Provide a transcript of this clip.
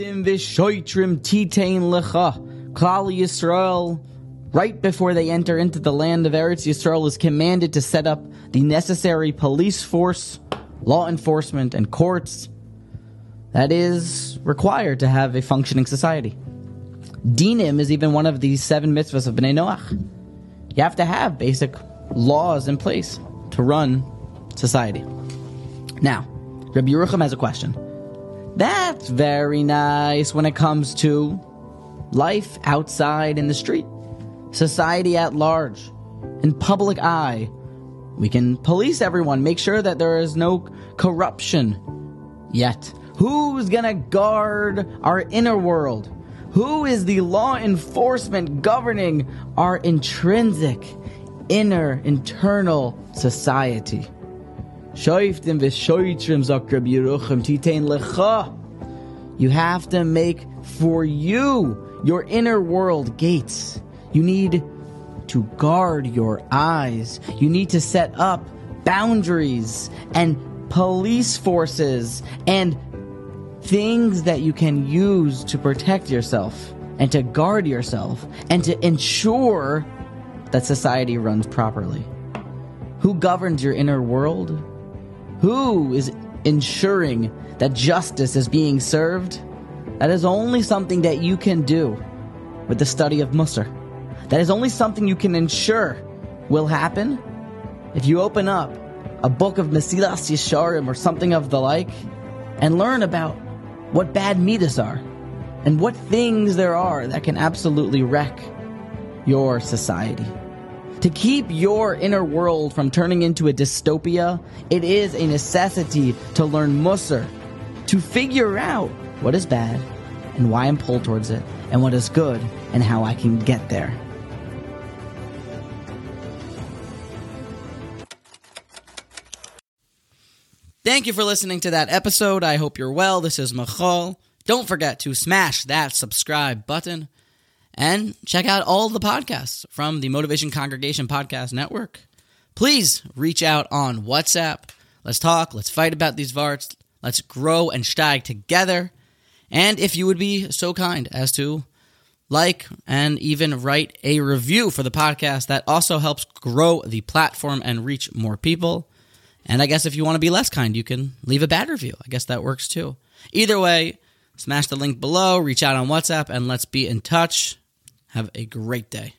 Shoiftim v'shoitrim titain lecha. Klal Yisrael, right before they enter into the land of Eretz Yisrael, is commanded to set up the necessary police force, law enforcement, and courts that is required to have a functioning society. Dinim is even one of the seven mitzvahs of Bnei Noach. You have to have basic laws in place to run society. Now, Rabbi Yerucham has a question. That's very nice when it comes to life outside in the street, society at large, in public eye. We can police everyone, make sure that there is no corruption. Yet, who's gonna guard our inner world? Who is the law enforcement governing our intrinsic, inner, internal society? Shoiftim v'shoitrim lecha. You have to make for you, your inner world, gates. You need to guard your eyes. You need to set up boundaries and police forces and things that you can use to protect yourself and to guard yourself and to ensure that society runs properly. Who governs your inner world? Who is ensuring that justice is being served? That is only something that you can do with the study of Musar. That is only something you can ensure will happen if you open up a book of Mesilas Yesharim or something of the like and learn about what bad midas are and what things there are that can absolutely wreck your society. To keep your inner world from turning into a dystopia, it is a necessity to learn Musar, to figure out what is bad and why I'm pulled towards it, and what is good and how I can get there. Thank you for listening to that episode. I hope you're well. This is Michal. Don't forget to smash that subscribe button and check out all the podcasts from the Motivation Congregation Podcast Network. Please reach out on WhatsApp. Let's talk. Let's fight about these varts. Let's grow and steig together. And if you would be so kind as to like and even write a review for the podcast, that also helps grow the platform and reach more people. And I guess if you want to be less kind, you can leave a bad review. I guess that works too. Either way, smash the link below, reach out on WhatsApp, and let's be in touch. Have a great day.